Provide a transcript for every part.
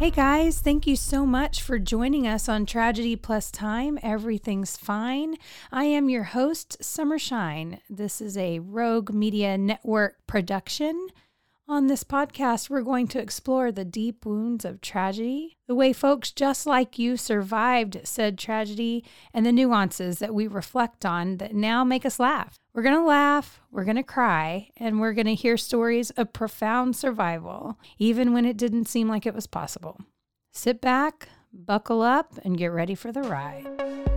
Hey guys, thank you so much for joining us on Tragedy Plus Time. Everything's fine. I am your host, Summer Shine. This is a Rogue Media Network production. On this podcast, we're going to explore the deep wounds of tragedy, the way folks just like you survived said tragedy, and the nuances that we reflect on that now make us laugh. We're going to laugh, we're going to cry, and we're going to hear stories of profound survival, even when it didn't seem like it was possible. Sit back, buckle up, and get ready for the ride.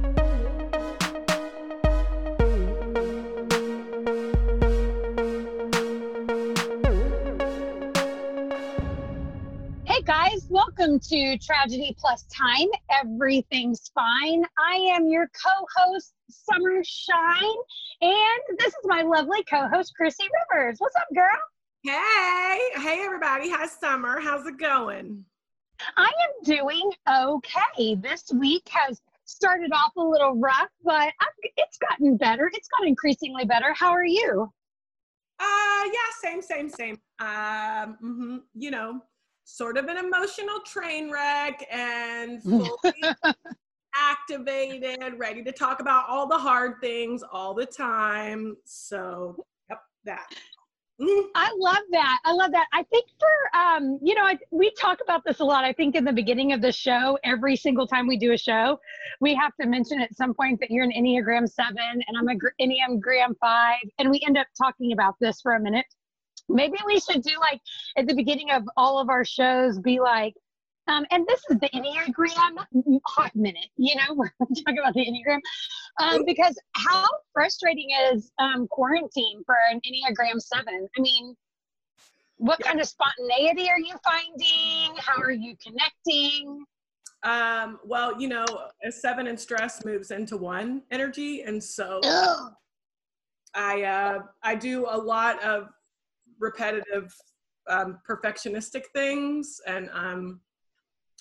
Guys, welcome to Tragedy Plus Time. Everything's fine. I am your co host, Summer Shine, and this is my lovely co host, Chrissy Rivers. What's up, girl? Hey, hey everybody. Hi Summer. How's it going? I am doing okay. This week has started off a little rough, but I've, it's gotten better. It's gotten increasingly better. How are you? Uh yeah, same, same, same. Um, mhm, you know, sort of an emotional train wreck and fully activated, ready to talk about all the hard things all the time. So, yep, that. Mhm. I love that. I love that. I think for um, you know, I, we talk about this a lot. I think in the beginning of the show, every single time we do a show, we have to mention at some point that you're an Enneagram Seven and I'm a Enneagram Five, and we end up talking about this for a minute. Maybe we should do like at the beginning of all of our shows, be like, um, and this is the Enneagram hot minute. You know, we're talking about the Enneagram um, because how frustrating is um, quarantine for an Enneagram Seven? I mean, what kind of spontaneity are you finding? How are you connecting? Um, well, you know, a seven in stress moves into one energy, and so Ugh. I uh, I do a lot of repetitive um, perfectionistic things, and um,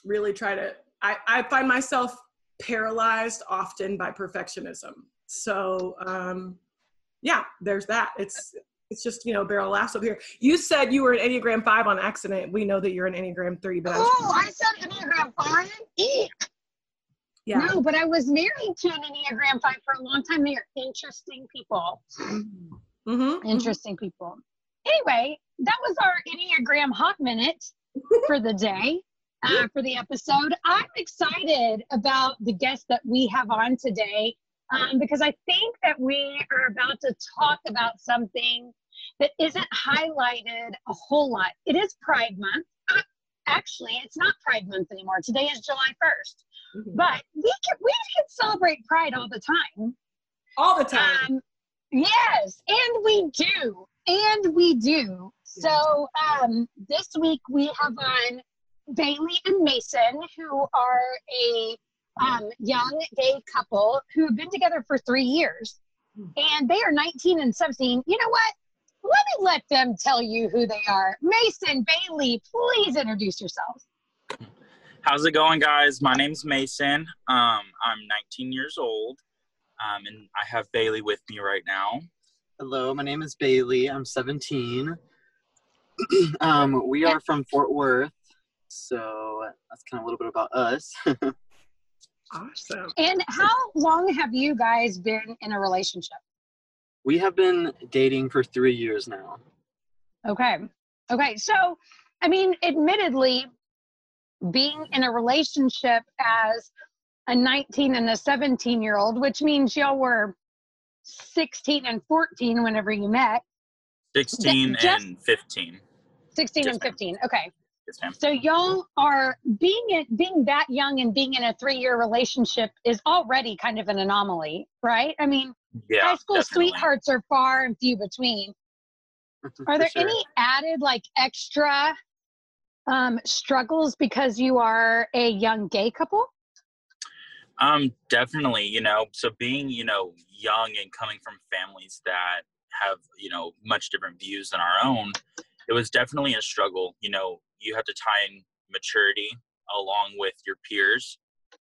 really try to. I, I find myself paralyzed often by perfectionism. So um, yeah, there's that. It's it's just you know barrel laughs over here. You said you were an Enneagram Five on accident. We know that you're an Enneagram Three, but I was- Oh, I said Enneagram Five. Eek. yeah. No, but I was married to an Enneagram Five for a long time. They are interesting people. Mm-hmm. Interesting people. Anyway, that was our Enneagram Hot Minute for the day, uh, for the episode. I'm excited about the guest that we have on today um, because I think that we are about to talk about something that isn't highlighted a whole lot. It is Pride Month. Uh, Actually, it's not Pride Month anymore. Today is July 1st. Mhm. But we can, we can celebrate Pride all the time. all the time. Um, yes, and we do, and we do. So um, this week we have on Bailey and Mason, who are a um, young gay couple who have been together for three years, and they are 19 and 17. You know what? Let me let them tell you who they are. Mason, Bailey, please introduce yourselves. How's it going, guys? My name's Mason. Um, I'm 19 years old, um, and I have Bailey with me right now. Hello, my name is Bailey. I'm 17. um, we are from Fort Worth, so that's kind of a little bit about us. Awesome. And how long have you guys been in a relationship? we have been dating for three years now. Okay. Okay. So, I mean, admittedly, being in a relationship as a 19 and a 17 year old, which means y'all were 16 and 14 whenever you met. 16 Just- and 15. 16 Yes, and ma'am. 15. Okay. Yes. So y'all are being it being that young and being in a three year relationship is already kind of an anomaly, right? I mean, Yeah. high school definitely. sweethearts are far and few between. Are there sure. any added like extra um, struggles because you are a young gay couple? Um, definitely, you know, so being, you know, young and coming from families that have, you know, much different views than our own, it was definitely a struggle. You know, you have to tie in maturity along with your peers.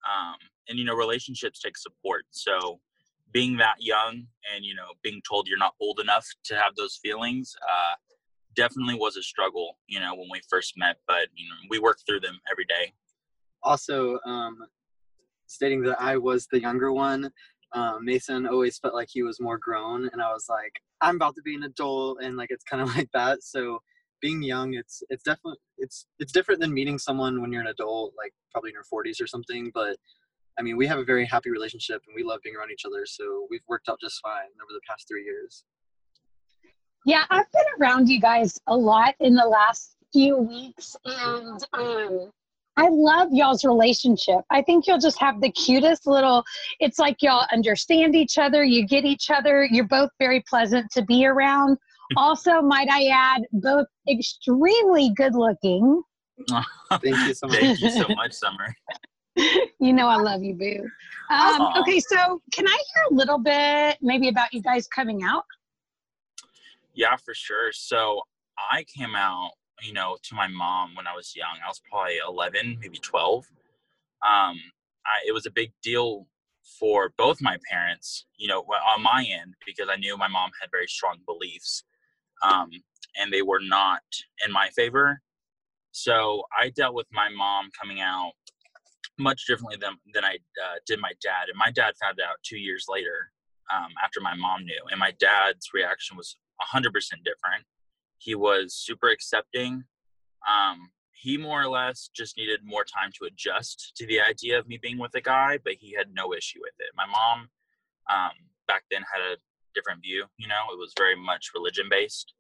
Um, and, you know, relationships take support. So being that young and, you know, being told you're not old enough to have those feelings, uh, definitely was a struggle, you know, when we first met, but, you know, we worked through them every day. Also, um, stating that I was the younger one, um, Mason always felt like he was more grown, and I was like, I'm about to be an adult, and like it's kind of like that. So being young, it's it's definitely it's it's different than meeting someone when you're an adult, like probably in your 40s or something. But I mean, we have a very happy relationship, and we love being around each other, so we've worked out just fine over the past three years. Yeah, I've been around you guys a lot in the last few weeks, and um, I love y'all's relationship. I think you'll just have the cutest little. It's like y'all understand each other. You get each other. You're both very pleasant to be around. Also, might I add, both extremely good looking. Thank you so much. Thank you so much, Summer. You know I love you, boo. Um, okay, so can I hear a little bit maybe about you guys coming out? Yeah, for sure. So I came out, you know, to my mom when I was young. I was probably 11, maybe 12. Um, I, it was a big deal for both my parents, you know, on my end, because I knew my mom had very strong beliefs, um, and they were not in my favor. So I dealt with my mom coming out much differently than than I uh, did my dad. And my dad found out two years later um, after my mom knew. And my dad's reaction was 100% different. He was super accepting. Um, he more or less just needed more time to adjust to the idea of me being with a guy, but he had no issue with it. My mom um, back then had a different view. You know, it was very much religion based.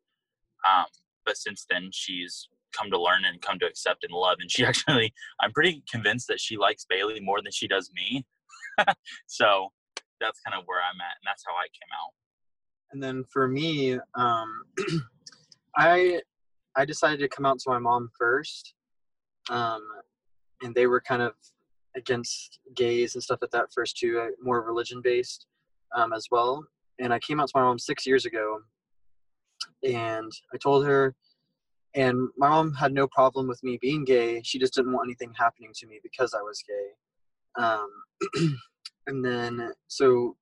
Um, but since then, she's come to learn and come to accept and love. And she actually, I'm pretty convinced that she likes Bailey more than she does me. so that's kind of where I'm at, and that's how I came out. and then for me um i i decided to come out to my mom first um and they were kind of against gays and stuff at that first too uh, more religion based um as well. And i came out to my mom six years ago and i told her and my mom had no problem with me being gay. She just didn't want anything happening to me because i was gay. Um and then so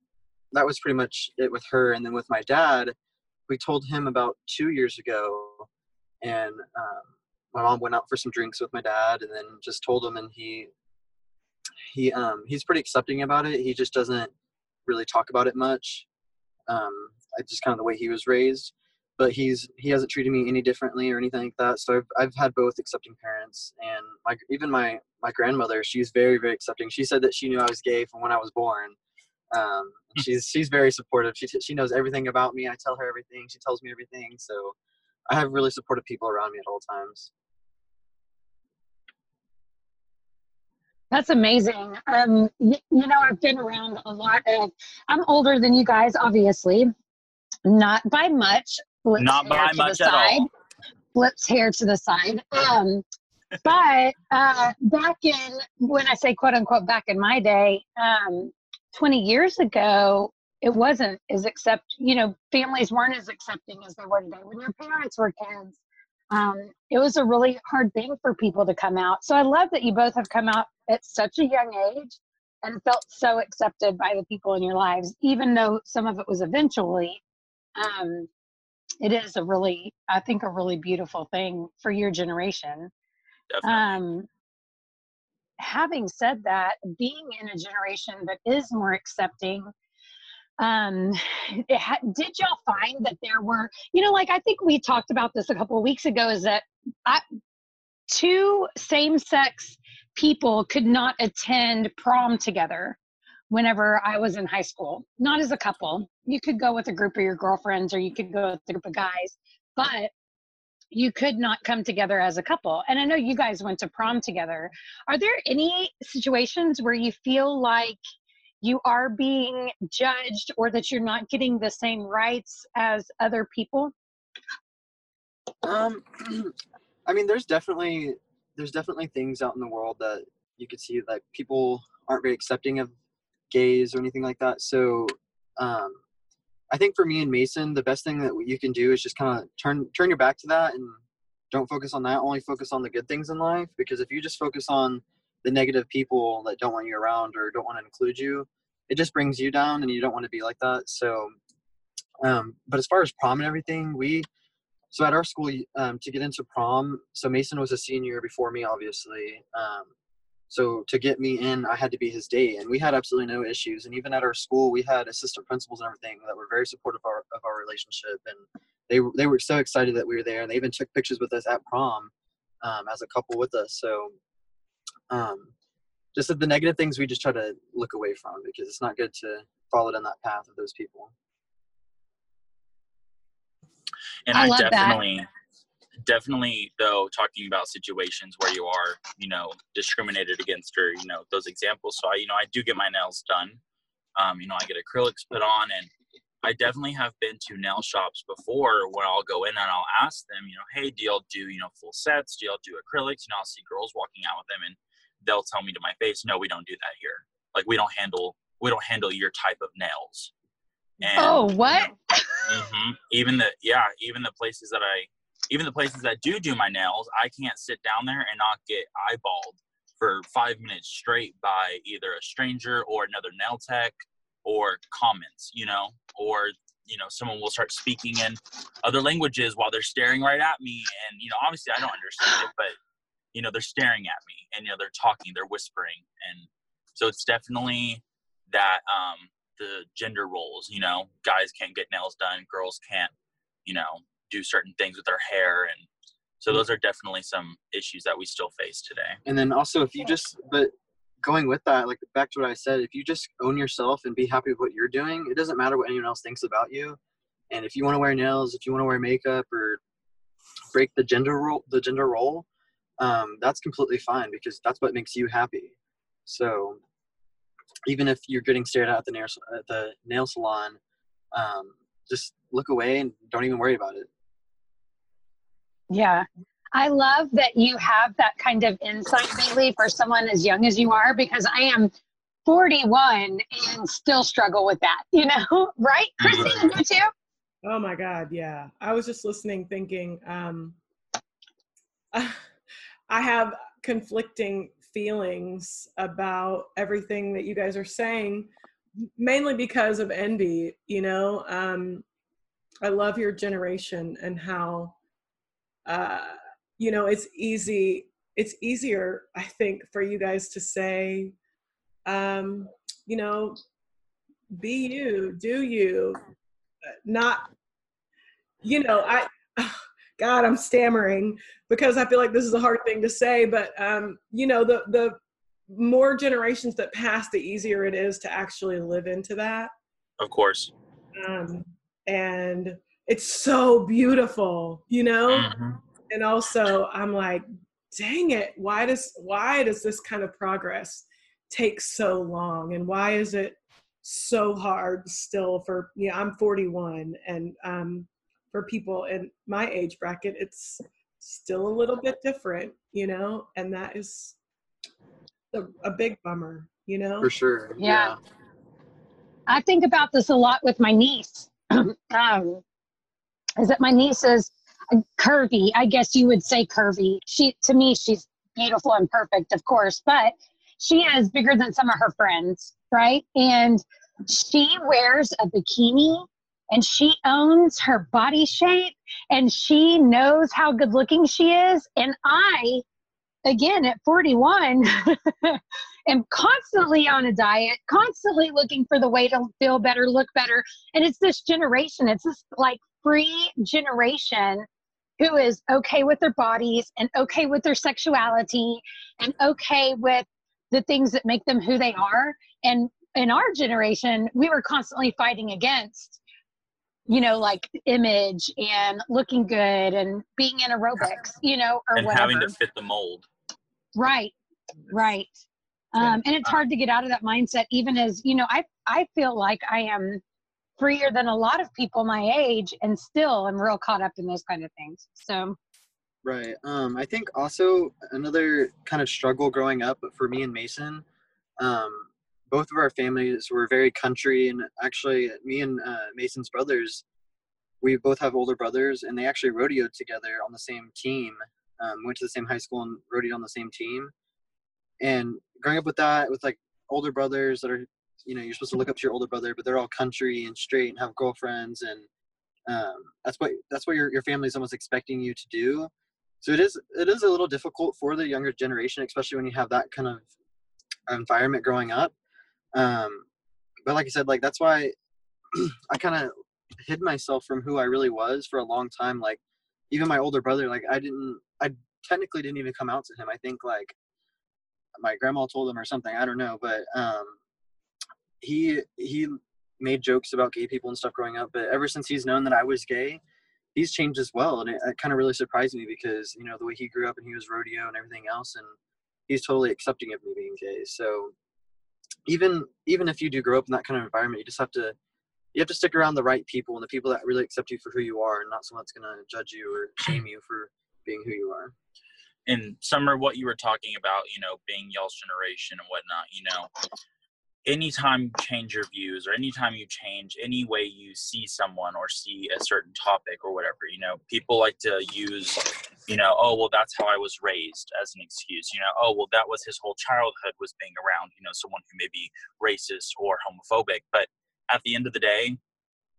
that was pretty much it with her. And then with my dad, we told him about two years ago, and um, my mom went out for some drinks with my dad, and then just told him, and he he um he's pretty accepting about it. He just doesn't really talk about it much. Um, I just kind of the way he was raised, but he's he hasn't treated me any differently or anything like that. So I've I've had both accepting parents, and my even my my grandmother, she's very very accepting. She said that she knew I was gay from when I was born. Um, she's she's very supportive. She she knows everything about me. I tell her everything. She tells me everything. So I have really supportive people around me at all times. That's amazing. Um, y- you know, I've been around a lot of. I'm older than you guys, obviously, not by much. Flips Not by to much the at side. all. Flips hair to the side. Um, but uh, back in when I say quote unquote back in my day, um, 20 years ago, it wasn't as accept. You know, families weren't as accepting as they were today. When your parents were kids, um, it was a really hard thing for people to come out. So I love that you both have come out at such a young age and felt so accepted by the people in your lives, even though some of it was eventually. Um, it is a really i think a really beautiful thing for your generation Definitely. um having said that being in a generation that is more accepting um ha- did y'all find that there were you know like i think we talked about this a couple of weeks ago is that I, two same-sex people could not attend prom together whenever i was in high school not as a couple. You could go with a group of your girlfriends or you could go with a group of guys but you could not come together as a couple and i know you guys went to prom together are there any situations where you feel like you are being judged or that you're not getting the same rights as other people Um, I mean, there's definitely there's definitely things out in the world that you could see that people aren't very accepting of gays or anything like that. So, um, I think for me and Mason, the best thing that you can do is just kind of turn turn your back to that and don't focus on that. Only focus on the good things in life. Because if you just focus on the negative people that don't want you around or don't want to include you, it just brings you down, and you don't want to be like that. So, um, but as far as prom and everything, we so at our school um, to get into prom so mason was a senior before me obviously um, so to get me in i had to be his date and we had absolutely no issues. And even at our school we had assistant principals and everything that were very supportive of our, of our relationship and they, they were so excited that we were there and they even took pictures with us at prom um, as a couple with us. So um, just the negative things we just try to look away from because it's not good to follow down that path of those people. And I I, love that. Definitely though talking about situations where you are you know discriminated against or you know those examples. So i you know i do get my nails done. Um, you know i get acrylics put on and i definitely have been to nail shops before where i'll go in and i'll ask them you know hey do y'all do you know full sets? Do y'all do acrylics? You know i'll see girls walking out with them and they'll tell me to my face no we don't do that here. Like we don't handle we don't handle your type of nails. And, oh you what? know, hmm Even the yeah, even the places that I, even the places that do do my nails, I can't sit down there and not get eyeballed for five minutes straight by either a stranger or another nail tech or comments, you know, or you know someone will start speaking in other languages while they're staring right at me, and you know obviously I don't understand it, but you know they're staring at me and you know they're talking, they're whispering, and so it's definitely that um the gender roles you know guys can't get nails done girls can't you know do certain things with their hair and so those are definitely some issues that we still face today. And then also if you just but going with that like back to what i said if you just own yourself and be happy with what you're doing it doesn't matter what anyone else thinks about you. And if you want to wear nails if you want to wear makeup or break the gender role the gender role um, that's completely fine because that's what makes you happy. So even if you're getting stared at at the nail, at the nail salon um, just look away and don't even worry about it Yeah. I love that you have that kind of insight, Bailey, for someone as young as you are, because I am 41 and still struggle with that, you know, right? Christine, you too? Oh my God, yeah. I was just listening, thinking, um, I have conflicting feelings about everything that you guys are saying, mainly because of envy. You know, um, I love your generation and how, uh, you know, it's easy. It's easier, I think, for you guys to say, um, you know, be you, do you, not you know, I, God, I'm stammering because I feel like this is a hard thing to say, but um, you know, the the more generations that pass, the easier it is to actually live into that. of course Um, and it's so beautiful, you know. Mhm. And also, I'm like, dang it, why does why does this kind of progress take so long, and why is it so hard still for yeah? I'm 41, and um, for people in my age bracket, it's still a little bit different, you know, and that is a, a big bummer, you know. for sure Yeah. I think about this a lot with my niece. um, is that my niece is curvy? I guess you would say curvy. She, to me, she's beautiful and perfect, of course, but she is bigger than some of her friends, right? And she wears a bikini and she owns her body shape and she knows how good looking she is. And I, again, at 41, am constantly on a diet, constantly looking for the way to feel better, look better. And it's this generation, it's this like free generation who is okay with their bodies and okay with their sexuality and okay with the things that make them who they are. And in our generation, we were constantly fighting against, you know, like image and looking good and being in aerobics, you know, or and whatever. having to fit the mold. Right, right. Um, and it's hard to get out of that mindset, even as you know. I I feel like I am freer than a lot of people my age, and still am real caught up in those kind of things. So Right. Um, I think also another kind of struggle growing up for me and Mason, um, both of our families were very country, and actually, me and uh, Mason's brothers, we both have older brothers, and they actually rodeoed together on the same team. Um, went to the same high school and rodeoed on the same team. And growing up with that, with like older brothers that are, you know, you're supposed to look up to your older brother, but they're all country and straight and have girlfriends, and um, that's what that's what your your family's almost expecting you to do. So it is it is a little difficult for the younger generation especially when you have that kind of environment growing up. Um, but like i said like that's why i kind of hid myself from who i really was for a long time. Like even my older brother like i didn't i technically didn't even come out to him. I think like my grandma told him or something i don't know but um he he made jokes about gay people and stuff growing up but ever since he's known that i was gay he's changed as well. And it, it kind of really surprised me because you know the way he grew up and he was rodeo and everything else and he's totally accepting of me being gay. So even even if you do grow up in that kind of environment you just have to you have to stick around the right people and the people that really accept you for who you are and not someone that's going to judge you or shame you for being who you are. In summer what you were talking about you know being y'all's generation and whatnot you know anytime you change your views or anytime you change any way you see someone or see a certain topic or whatever you know people like to use you know oh well that's how i was raised as an excuse you know oh well that was his whole childhood was being around you know someone who may be racist or homophobic but at the end of the day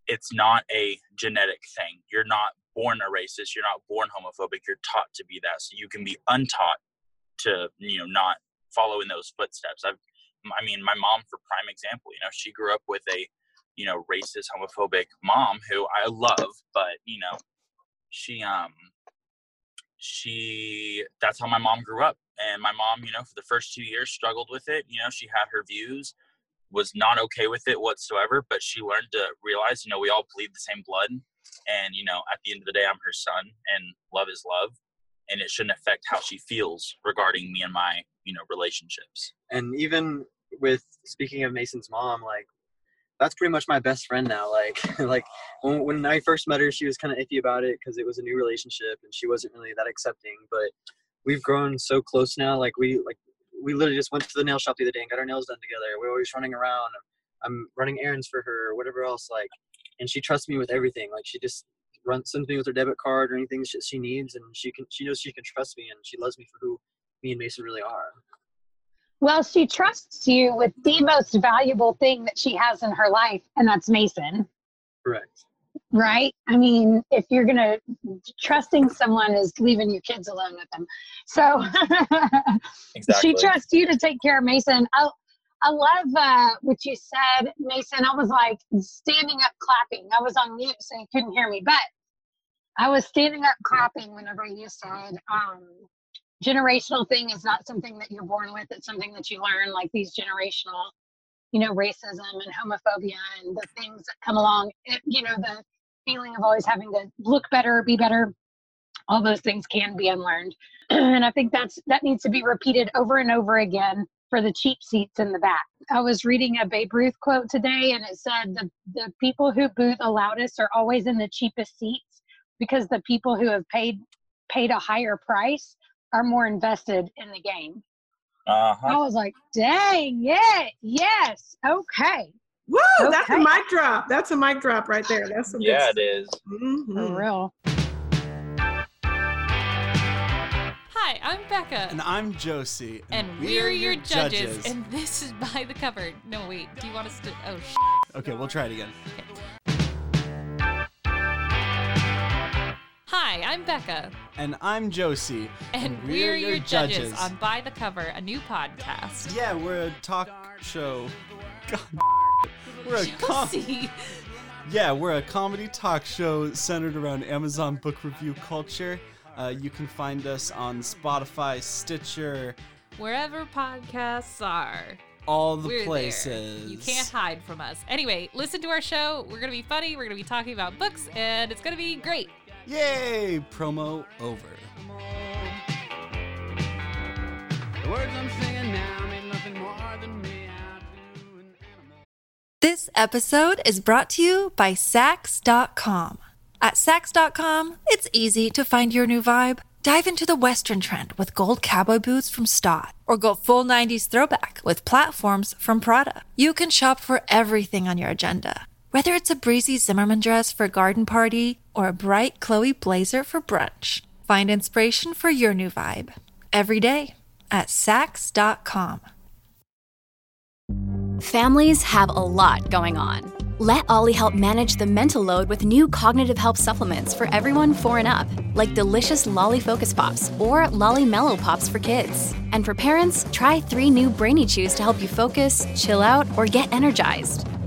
it's not a genetic thing. You're not born a racist you're not born homophobic you're taught to be that so you can be untaught to you know not follow in those footsteps. I've I mean, my mom, for prime example, you know, she grew up with a, you know, racist, homophobic mom who I love, but you know, she um, she that's how my mom grew up, and my mom, you know, for the first two years struggled with it. You know, she had her views, was not okay with it whatsoever, but she learned to realize, you know, we all bleed the same blood, and you know, at the end of the day, I'm her son, and love is love, and it shouldn't affect how she feels regarding me and my, you know, relationships. and even with speaking of Mason's mom, like that's pretty much my best friend now. Like, like when, when I first met her, she was kind of iffy about it because it was a new relationship and she wasn't really that accepting. But we've grown so close now. Like we like we literally just went to the nail shop the other day and got our nails done together. We're always running around. I'm running errands for her, or whatever else. Like, and she trusts me with everything. Like she just runs sends me with her debit card or anything that she needs, and she can she knows she can trust me and she loves me for who me and Mason really are. Well, she trusts you with the most valuable thing that she has in her life, and that's Mason, Correct. right? I mean, if you're going to, trusting someone is leaving your kids alone with them. So she trusts you to take care of Mason. I, I love uh, what you said, Mason. I was like standing up clapping. I was on mute, so you couldn't hear me, but I was standing up clapping whenever you said, um, generational thing is not something that you're born with. It's something that you learn like these generational you know racism and homophobia and the things that come along. It, you know the feeling of always having to look better be better all those things can be unlearned. And i think that's that needs to be repeated over and over again for the cheap seats in the back. I was reading a babe ruth quote today and it said the, the people who boo the loudest are always in the cheapest seats because the people who have paid paid a higher price are more invested in the game. Uh-huh. I was like, dang it. Yes. Okay. Woo! That's a mic drop. That's a mic drop right there. That's some Yeah, good it is. Mhm. For real. Hi, I'm Becca. And I'm Josie. And we're, your judges, And this is By the Cupboard. No, wait. Do you want us to? Oh, sh- okay, we'll try it again. Hi, I'm Becca. And I'm Josie. And, we're, we're, your judges. judges on By the Cover, a new podcast. Yeah, we're a talk show. God, we're a com- Yeah, we're a comedy talk show centered around Amazon book review culture. Uh, you can find us on Spotify, Stitcher, wherever podcasts are. All the we're places. There. You can't hide from us. Anyway, listen to our show. We're going to be funny. We're going to be talking about books, and it's going to be great. Yay! Promo over. This episode is brought to you by Saks.com. At Saks.com, it's easy to find your new vibe. Dive into the Western trend with gold cowboy boots from Staud, or go full 90s throwback with platforms from Prada. You can shop for everything on your agenda whether it's a breezy Zimmermann dress for a garden party or a bright Chloe blazer for brunch, find inspiration for your new vibe every day at Saks.com. Families have a lot going on. Let OLLY help manage the mental load with new cognitive help supplements for everyone four and up, like delicious Lolly Focus Pops or Lolly Mellow Pops for kids. And for parents, try three new Brainy Chews to help you focus, chill out, or get energized.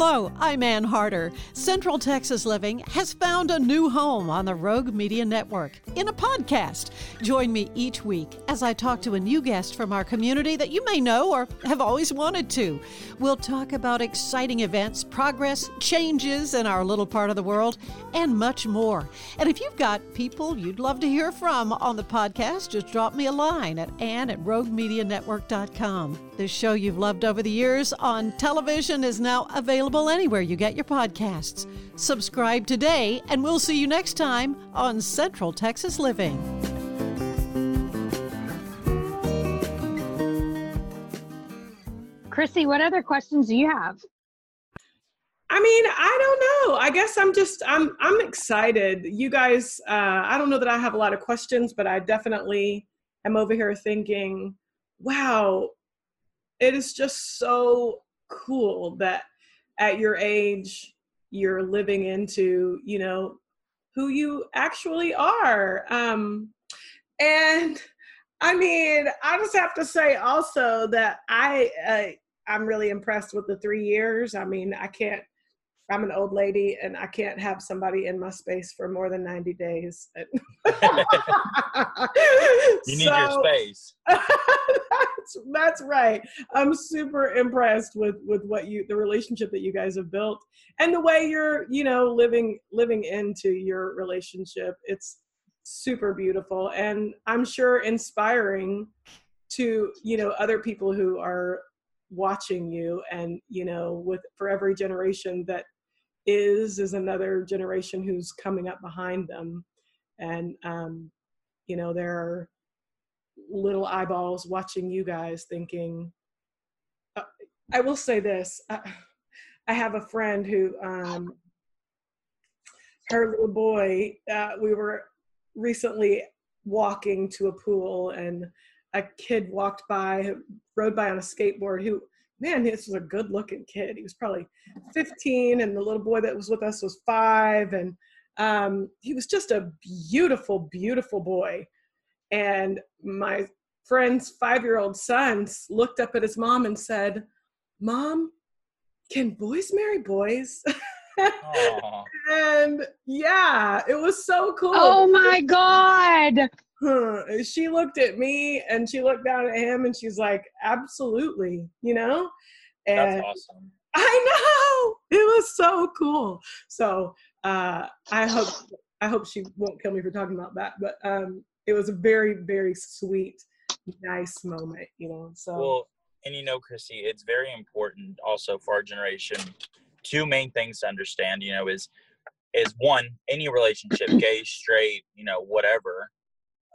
Hello, I'm Ann Harder. Central Texas Living has found a new home on the Rogue Media Network in a podcast. Join me each week as I talk to a new guest from our community that you may know or have always wanted to. We'll talk about exciting events, progress, changes in our little part of the world, and much more. And if you've got people you'd love to hear from on the podcast, just drop me a line at ann at roguemedianetwork.com. The show you've loved over the years on television is now available anywhere you get your podcasts. Subscribe today, and we'll see you next time on Central Texas Living. Chrissy, what other questions do you have? I mean, I don't know. I guess I'm just I'm I'm excited. You guys, uh, I don't know that I have a lot of questions, but I definitely am over here thinking, wow, it is just so cool that at your age you're living into you know who you actually are um and i mean i just have to say also that i uh, i'm really impressed with the three years i mean i can't I'm an old lady and I can't have somebody in my space for more than 90 days. you need so, your space. that's, that's right. I'm super impressed with with what you the relationship that you guys have built and the way you're, you know, living living into your relationship. It's super beautiful and I'm sure inspiring to, you know, other people who are watching you and you know with for every generation that is is another generation who's coming up behind them and um, you know there are little eyeballs watching you guys thinking uh, i will say this I, I, have a friend who um, her little boy uh, we were recently walking to a pool and a kid walked by rode by on a skateboard who man, this was a good looking kid. He was probably 15, and the little boy that was with us was five. And um, he was just a beautiful, beautiful boy. And my friend's five year old son looked up at his mom and said, Mom, can boys marry boys? and yeah, it was so cool. Oh my God she looked at me and she looked down at him and she's like, absolutely, you know? And That's awesome. I know it was so cool. So uh, I hope I hope she won't kill me for talking about that. But um, it was a very very sweet, nice moment. You know. So. Well, and you know, Chrissy, it's very important also for our generation. Two main things to understand, you know, is is one any relationship, gay, straight, you know, whatever.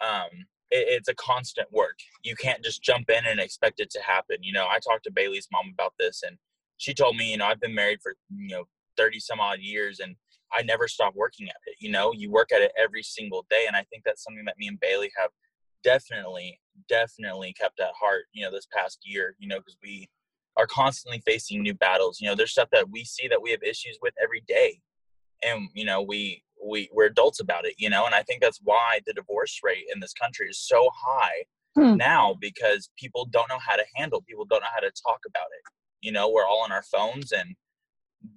Um, it, it's a constant work. You can't just jump in and expect it to happen. You know, I talked to Bailey's mom about this, and she told me, you know, I've been married for you know thirty some odd years, and I never stop working at it. You know, you work at it every single day, and I think that's something that me and Bailey have definitely, definitely kept at heart. You know, this past year, you know, because we are constantly facing new battles. You know, there's stuff that we see that we have issues with every day, and you know, we we we're adults about it. You know, and I think that's why the divorce rate in this country is so high hmm. now because people don't know how to handle. People don't know how to talk about it. You know, we're all on our phones and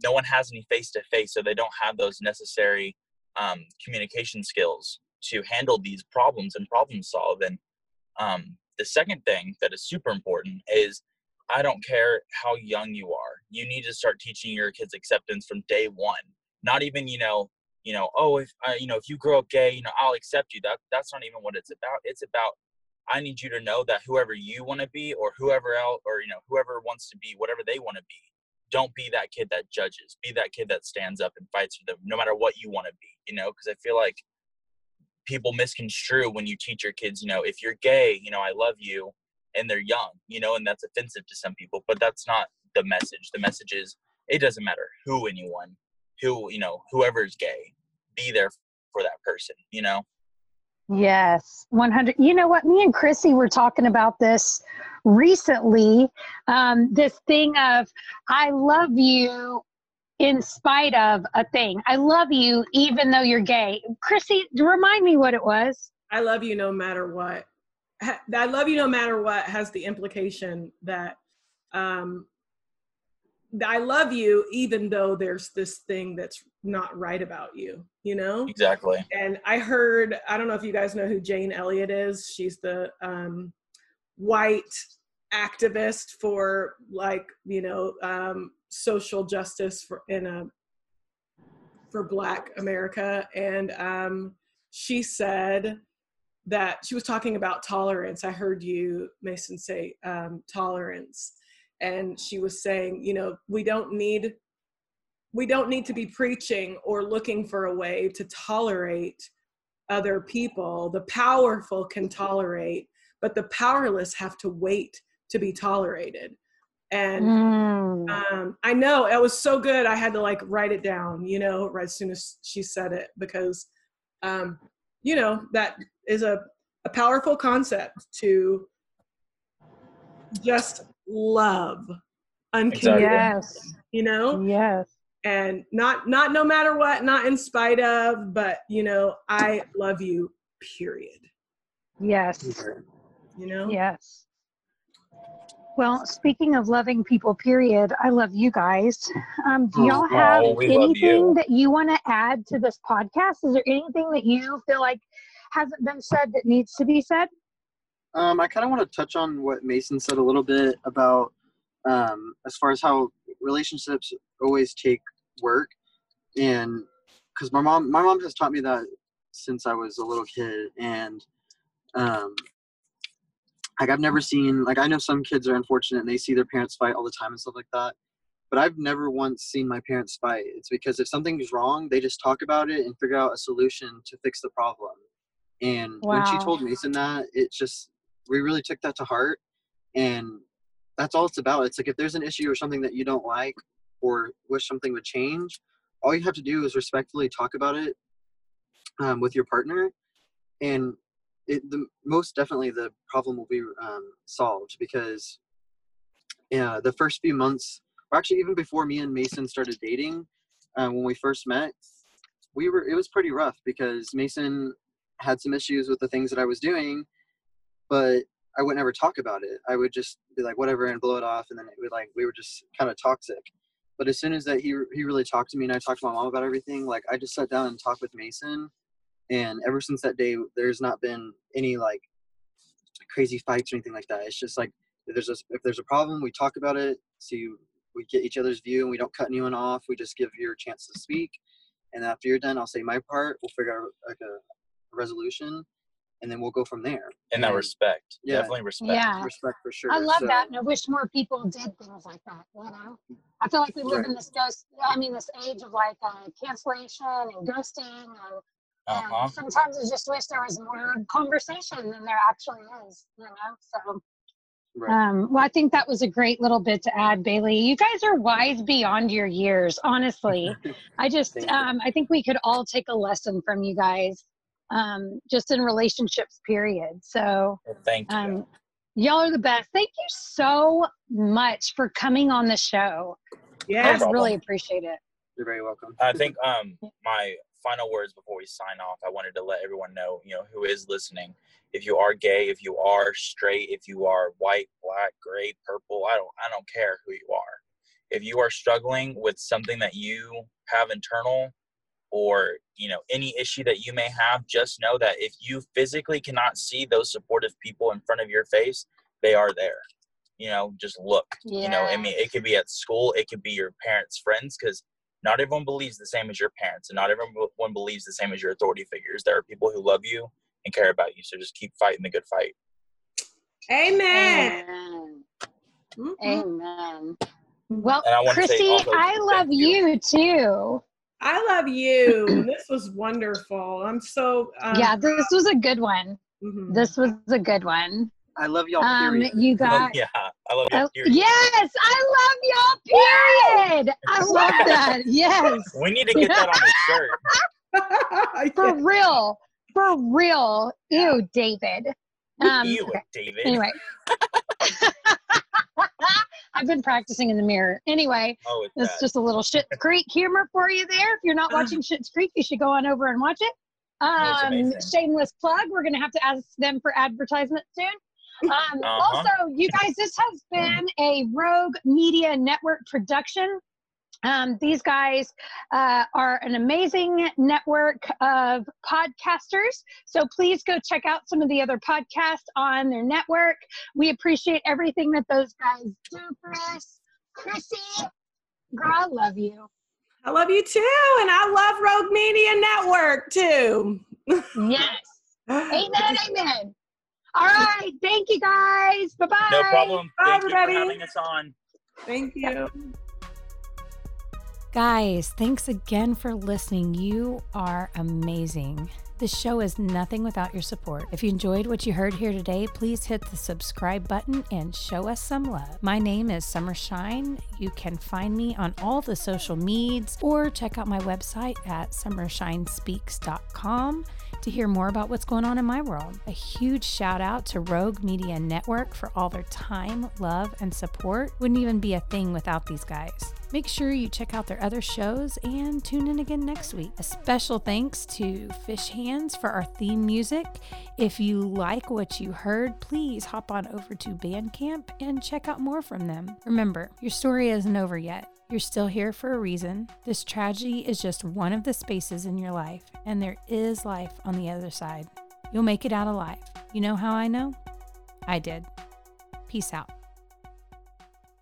no one has any face to face, so they don't have those necessary um, communication skills to handle these problems and problem solve. And um, the second thing that is super important is I don't care how young you are. You need to start teaching your kids acceptance from day one. Not even, you know, you know, oh, if uh, you know, if you grow up gay, you know, I'll accept you. That that's not even what it's about. It's about I need you to know that whoever you want to be, or whoever else, or you know, whoever wants to be, whatever they want to be, don't be that kid that judges. Be that kid that stands up and fights for them, no matter what you want to be. You know, because I feel like people misconstrue when you teach your kids, you know, if you're gay, you know, I love you, and they're young, you know, and that's offensive to some people, but that's not the message. The message is it doesn't matter who anyone, who, you know, whoever is gay, be there for that person, you know? Yes, 100. You know what? Me and Chrissy were talking about this recently. Um, this thing of, I love you in spite of a thing. I love you even though you're gay. Chrissy, remind me what it was. I love you no matter what. I love you no matter what has the implication that um, I love you even though there's this thing that's not right about you, you know? Exactly. And I heard, I don't know if you guys know who Jane Elliott is. She's the um, white activist for like, you know, um, social justice for in a for black America. And um, she said that she was talking about tolerance. I heard you, Mason, say um, tolerance and she was saying you know we don't need we don't need to be preaching or looking for a way to tolerate other people the powerful can tolerate but the powerless have to wait to be tolerated and mm. um, i know it was so good i had to like write it down you know right as soon as she said it because um, you know that is a, a powerful concept to just love unconditional. Yes. You know? Yes. And not not no matter what, not in spite of, but you know, I love you, period. Yes. You know? Yes. Well, speaking of loving people, period, I love you guys. Um, do y'all have oh, anything you. that you want to add to this podcast? Is there anything that you feel like hasn't been said that needs to be said? Um, I kind of want to touch on what Mason said a little bit about um, as far as how relationships always take work, and because my mom, my mom has taught me that since I was a little kid, and um, like I've never seen like I know some kids are unfortunate and they see their parents fight all the time and stuff like that, but I've never once seen my parents fight. It's because if something's wrong, they just talk about it and figure out a solution to fix the problem. And wow. when she told Mason that, it just we really took that to heart and that's all it's about. It's like if there's an issue or something that you don't like or wish something would change all you have to do is respectfully talk about it um, with your partner and it, the most definitely the problem will be um, solved because yeah the first few months or actually even before me and mason started dating um, when we first met we were it was pretty rough because mason had some issues with the things that i was doing but I would never talk about it. I would just be like, whatever, and blow it off. And then it would like, we were just kind of toxic. But as soon as that he, he really talked to me and I talked to my mom about everything, like I just sat down and talked with Mason. And ever since that day, there's not been any like crazy fights or anything like that. It's just like, if there's a, if there's a problem, we talk about it, see we get each other's view and we don't cut anyone off. We just give you a chance to speak. And after you're done, I'll say my part. We'll figure out like a resolution, and then we'll go from there. In that respect, Yeah. definitely respect. Yeah. Respect for sure. I love So- that, and I wish more people did things like that. You know, I feel like we live Right. in this ghost. I mean, this age of like uh, cancellation and ghosting, and, and Uh-huh. sometimes I just wish there was more conversation than there actually is. You know, so. Right. Um, well, I think that was a great little bit to add, Bailey. You guys are wise beyond your years, honestly. I just, um, I think we could all take a lesson from you guys, um, just in relationships, period. So, Well, thank you. um, y'all are the best. Thank you so much for coming on the show. Yes. I really appreciate it. You're very welcome. I think um my final words before we sign off, I wanted to let everyone know, you know, who is listening. If you are gay, if you are straight, if you are white, black, gray, purple, I don't I don't care who you are. If you are struggling with something that you have internal or, you know, any issue that you may have, just know that if you physically cannot see those supportive people in front of your face, they are there. You know, just look. You know, I mean, it could be at school, it could be your parents' friends, because not everyone believes the same as your parents, and not everyone believes the same as your authority figures. There are people who love you and care about you, so just keep fighting the good fight. Amen. Amen. Mhm. Amen. Well, And I Chrissy, also I love you. you too. I love you. this was wonderful. I'm so. Um, yeah, this was a good one. mhm. This was a good one. I love y'all. Um, Period. you Oh, got. yeah, I love you. Oh, period. yes, I love y'all. Period. I love that. Yes, We need to get that on the shirt. for real, for real. Ew, David. Um, you, David. Anyway, I've been practicing in the mirror. Anyway, Oh, it's It's that. just a little Schitt Creek humor for you there. If you're not watching Schitt's Creek, you should go on over and watch it. Um, shameless plug. We're going to have to ask them for advertisement soon. Um, Uh-huh. Also, you guys, this has been a Rogue Media Network production. Um, these guys uh, are an amazing network of podcasters. So please go check out some of the other podcasts on their network. We appreciate everything that those guys do for us. Chrissy, girl, I love you. I love you too, and I love Rogue Media Network too. Yes. Amen. Amen. All right. Thank you guys. Bye bye. No problem. Bye, Thank you for everybody. having us on. Thank you. Guys, thanks again for listening. You are amazing. This show is nothing without your support. If you enjoyed what you heard here today, please hit the subscribe button and show us some love. My name is Summer Shine. You can find me on all the social medias or check out my website at summershinespeaks.com to hear more about what's going on in my world. A huge shout out to Rogue Media Network for all their time, love, and support. Wouldn't even be a thing without these guys. Make sure you check out their other shows and tune in again next week. A special thanks to Fish Hands for our theme music. If you like what you heard, please hop on over to Bandcamp and check out more from them. Remember, your story isn't over yet. You're still here for a reason. This tragedy is just one of the spaces in your life, and there is life on the other side. You'll make it out alive. You know how I know? I did. Peace out.